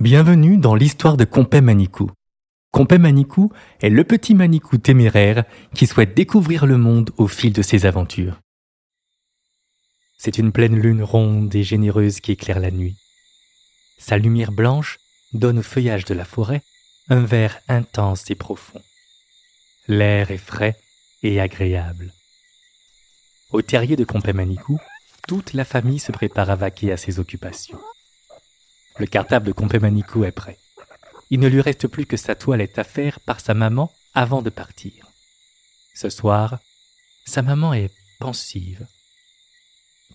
Bienvenue dans l'histoire de Compé Manicou. Compé Manicou est le petit Manicou téméraire qui souhaite découvrir le monde au fil de ses aventures. C'est une pleine lune ronde et généreuse qui éclaire la nuit. Sa lumière blanche donne au feuillage de la forêt un vert intense et profond. L'air est frais et agréable. Au terrier de Compé Manicou, toute la famille se prépare à vaquer à ses occupations. Le cartable de Compé Manicou est prêt. Il ne lui reste plus que sa toilette à faire par sa maman avant de partir. Ce soir, sa maman est pensive.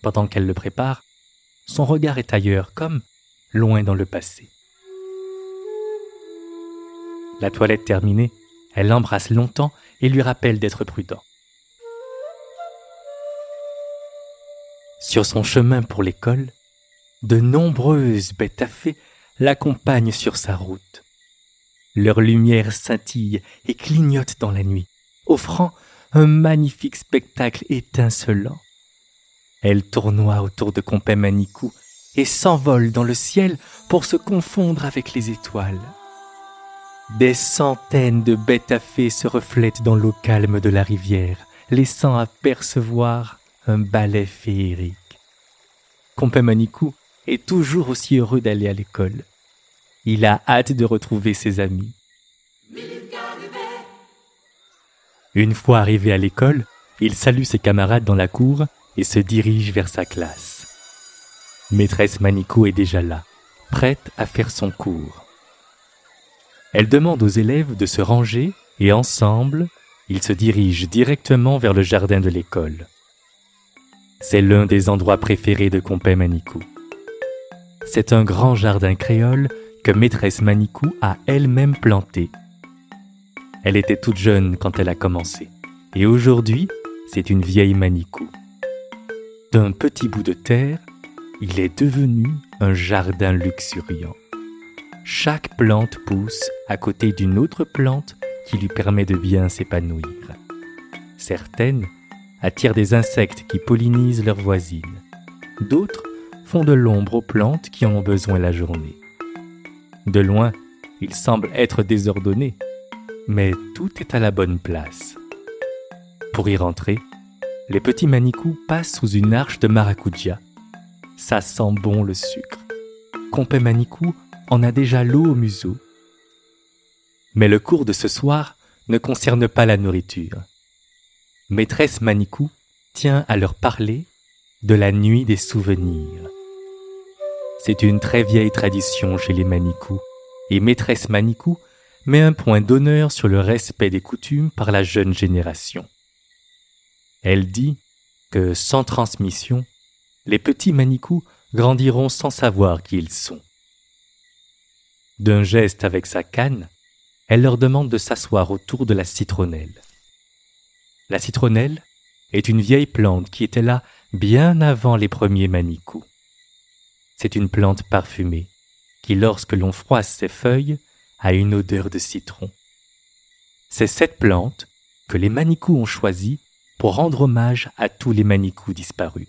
Pendant qu'elle le prépare, son regard est ailleurs, comme loin dans le passé. La toilette terminée, elle l'embrasse longtemps et lui rappelle d'être prudent. Sur son chemin pour l'école, de nombreuses bêtes à fées l'accompagnent sur sa route. Leur lumière scintille et clignote dans la nuit, offrant un magnifique spectacle étincelant. Elles tournoient autour de Compé Manicou et s'envolent dans le ciel pour se confondre avec les étoiles. Des centaines de bêtes à fées se reflètent dans l'eau calme de la rivière, laissant apercevoir un ballet féerique. Compé Manicou est toujours aussi heureux d'aller à l'école. Il a hâte de retrouver ses amis. Une fois arrivé à l'école, il salue ses camarades dans la cour et se dirige vers sa classe. Maîtresse Manicou est déjà là, prête à faire son cours. Elle demande aux élèves de se ranger et ensemble, ils se dirigent directement vers le jardin de l'école. C'est l'un des endroits préférés de Compé Manicou. C'est un grand jardin créole que maîtresse Manicou a elle-même planté. Elle était toute jeune quand elle a commencé, et aujourd'hui, c'est une vieille Manicou. D'un petit bout de terre, il est devenu un jardin luxuriant. Chaque plante pousse à côté d'une autre plante qui lui permet de bien s'épanouir. Certaines attirent des insectes qui pollinisent leurs voisines. D'autres font de l'ombre aux plantes qui en ont besoin la journée. De loin, il semble être désordonné, mais tout est à la bonne place. Pour y rentrer, les petits manicous passent sous une arche de maracuja. Ça sent bon le sucre. Compé Manicou en a déjà l'eau au museau. Mais le cours de ce soir ne concerne pas la nourriture. Maîtresse Manicou tient à leur parler de la nuit des souvenirs. C'est une très vieille tradition chez les Manicous, et maîtresse Manicou met un point d'honneur sur le respect des coutumes par la jeune génération. Elle dit que sans transmission, les petits Manicous grandiront sans savoir qui ils sont. D'un geste avec sa canne, elle leur demande de s'asseoir autour de la citronnelle. La citronnelle est une vieille plante qui était là bien avant les premiers Manicous. C'est une plante parfumée qui, lorsque l'on froisse ses feuilles, a une odeur de citron. C'est cette plante que les Manicous ont choisie pour rendre hommage à tous les Manicous disparus.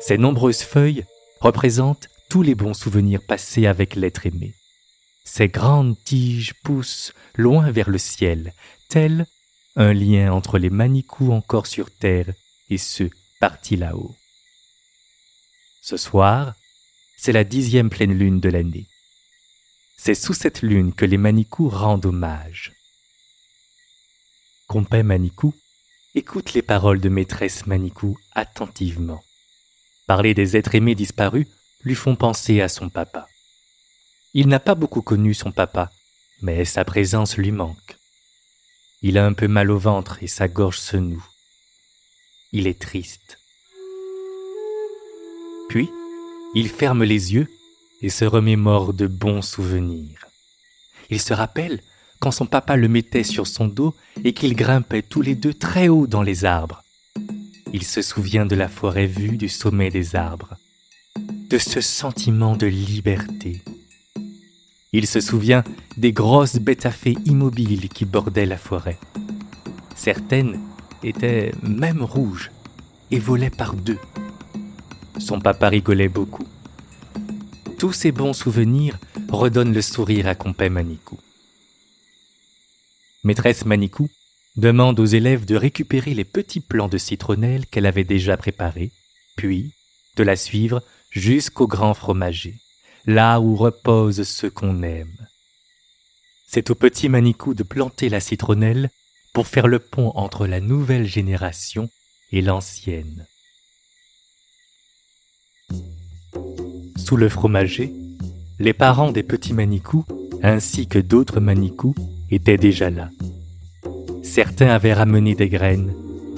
Ces nombreuses feuilles représentent tous les bons souvenirs passés avec l'être aimé. Ces grandes tiges poussent loin vers le ciel, tel un lien entre les Manicous encore sur terre et ceux partis là-haut. Ce soir, c'est la dixième pleine lune de l'année. C'est sous cette lune que les Manicous rendent hommage. Compé Manicou écoute les paroles de maîtresse Manicou attentivement. Parler des êtres aimés disparus lui font penser à son papa. Il n'a pas beaucoup connu son papa, mais sa présence lui manque. Il a un peu mal au ventre et sa gorge se noue. Il est triste. Puis, il ferme les yeux et se remémore de bons souvenirs. Il se rappelle quand son papa le mettait sur son dos et qu'ils grimpaient tous les deux très haut dans les arbres. Il se souvient de la forêt vue du sommet des arbres. de ce sentiment de liberté. Il se souvient des grosses bêtes à fées immobiles qui bordaient la forêt. Certaines étaient même rouges et volaient par deux. Son papa rigolait beaucoup. Tous ces bons souvenirs redonnent le sourire à Compé Manicou. Maîtresse Manicou demande aux élèves de récupérer les petits plants de citronnelle qu'elle avait déjà préparés, puis de la suivre jusqu'au grand fromager, là où repose ce qu'on aime. C'est au petit Manicou de planter la citronnelle pour faire le pont entre la nouvelle génération et l'ancienne. Sous le fromager, les parents des petits Manicous, ainsi que d'autres Manicous, étaient déjà là. Certains avaient ramené des graines,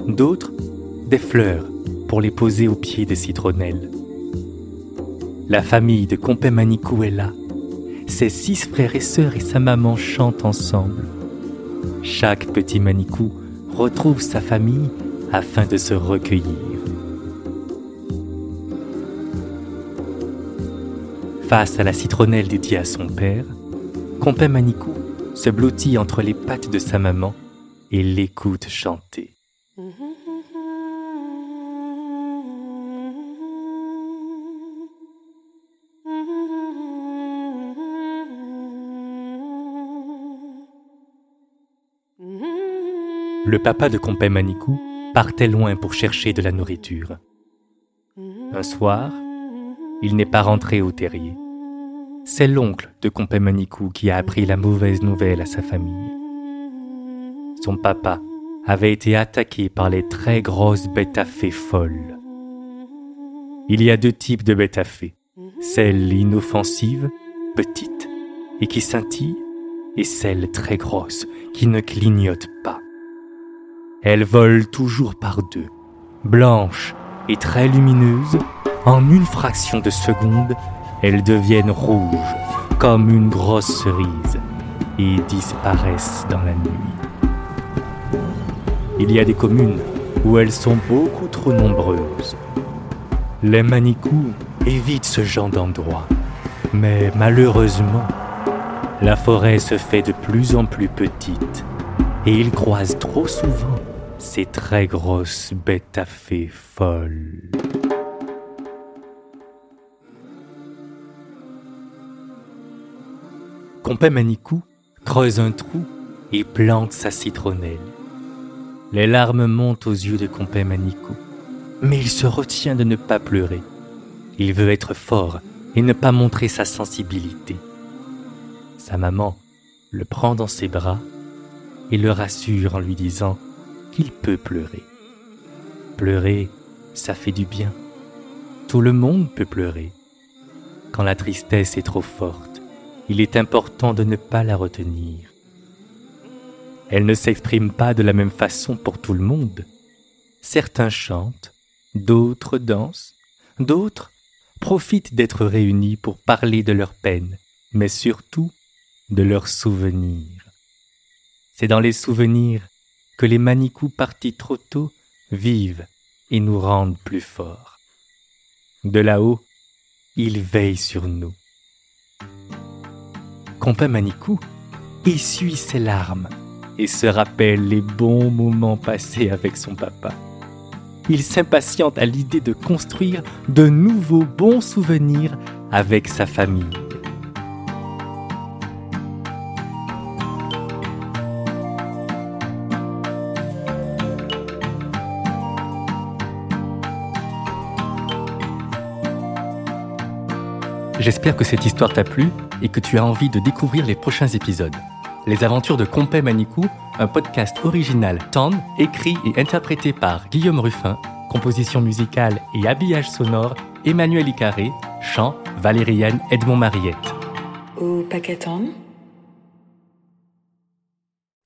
d'autres des fleurs pour les poser au pied des citronnelles. La famille de Compé Manicou est là. Ses six frères et sœurs et sa maman chantent ensemble. Chaque petit Manicou retrouve sa famille afin de se recueillir. Face à la citronnelle dédiée à son père, Compé Manicou se blottit entre les pattes de sa maman et l'écoute chanter. Le papa de Compé Manicou partait loin pour chercher de la nourriture. Un soir, il n'est pas rentré au terrier. C'est l'oncle de Compé Manicou qui a appris la mauvaise nouvelle à sa famille. Son papa avait été attaqué par les très grosses bêtes à fées folles. Il y a deux types de bêtes à fées. Celles inoffensives, petites et qui scintillent, et celles très grosses qui ne clignotent pas. Elles volent toujours par deux, blanches et très lumineuses. En une fraction de seconde, elles deviennent rouges comme une grosse cerise et disparaissent dans la nuit. Il y a des communes où elles sont beaucoup trop nombreuses. Les manicous évitent ce genre d'endroit, mais malheureusement, la forêt se fait de plus en plus petite et ils croisent trop souvent ces très grosses bêtes à fées folles. Compé Manicou creuse un trou et plante sa citronnelle. Les larmes montent aux yeux de Compé Manicou, mais il se retient de ne pas pleurer. Il veut être fort et ne pas montrer sa sensibilité. Sa maman le prend dans ses bras et le rassure en lui disant qu'il peut pleurer. Pleurer, ça fait du bien. Tout le monde peut pleurer. Quand la tristesse est trop forte, il est important de ne pas la retenir. Elle ne s'exprime pas de la même façon pour tout le monde. Certains chantent, d'autres dansent, d'autres profitent d'être réunis pour parler de leurs peines, mais surtout de leurs souvenirs. C'est dans les souvenirs que les manicous partis trop tôt vivent et nous rendent plus forts. De là-haut, ils veillent sur nous. Compé Manicou essuie ses larmes et se rappelle les bons moments passés avec son papa. Il s'impatiente à l'idée de construire de nouveaux bons souvenirs avec sa famille. J'espère que cette histoire t'a plu et que tu as envie de découvrir les prochains épisodes. Les aventures de Compé Manicou, un podcast original TAN, écrit et interprété par Guillaume Ruffin, composition musicale et habillage sonore Emmanuel Icaré, chant Valériane Edmond-Mariette. Au paquet TAN.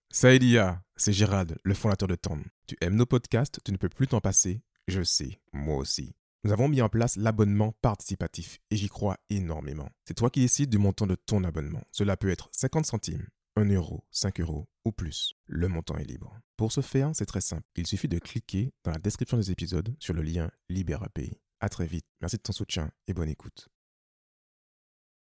Saïdia, c'est Gérald, le fondateur de TAN. Tu aimes nos podcasts, tu ne peux plus t'en passer. Je sais, moi aussi. Nous avons mis en place l'abonnement participatif et j'y crois énormément. C'est toi qui décides du montant de ton abonnement. Cela peut être 50 centimes, 1 euro, 5 euros ou plus. Le montant est libre. Pour ce faire, c'est très simple. Il suffit de cliquer dans la description des épisodes sur le lien Libère API. À très vite. Merci de ton soutien et bonne écoute.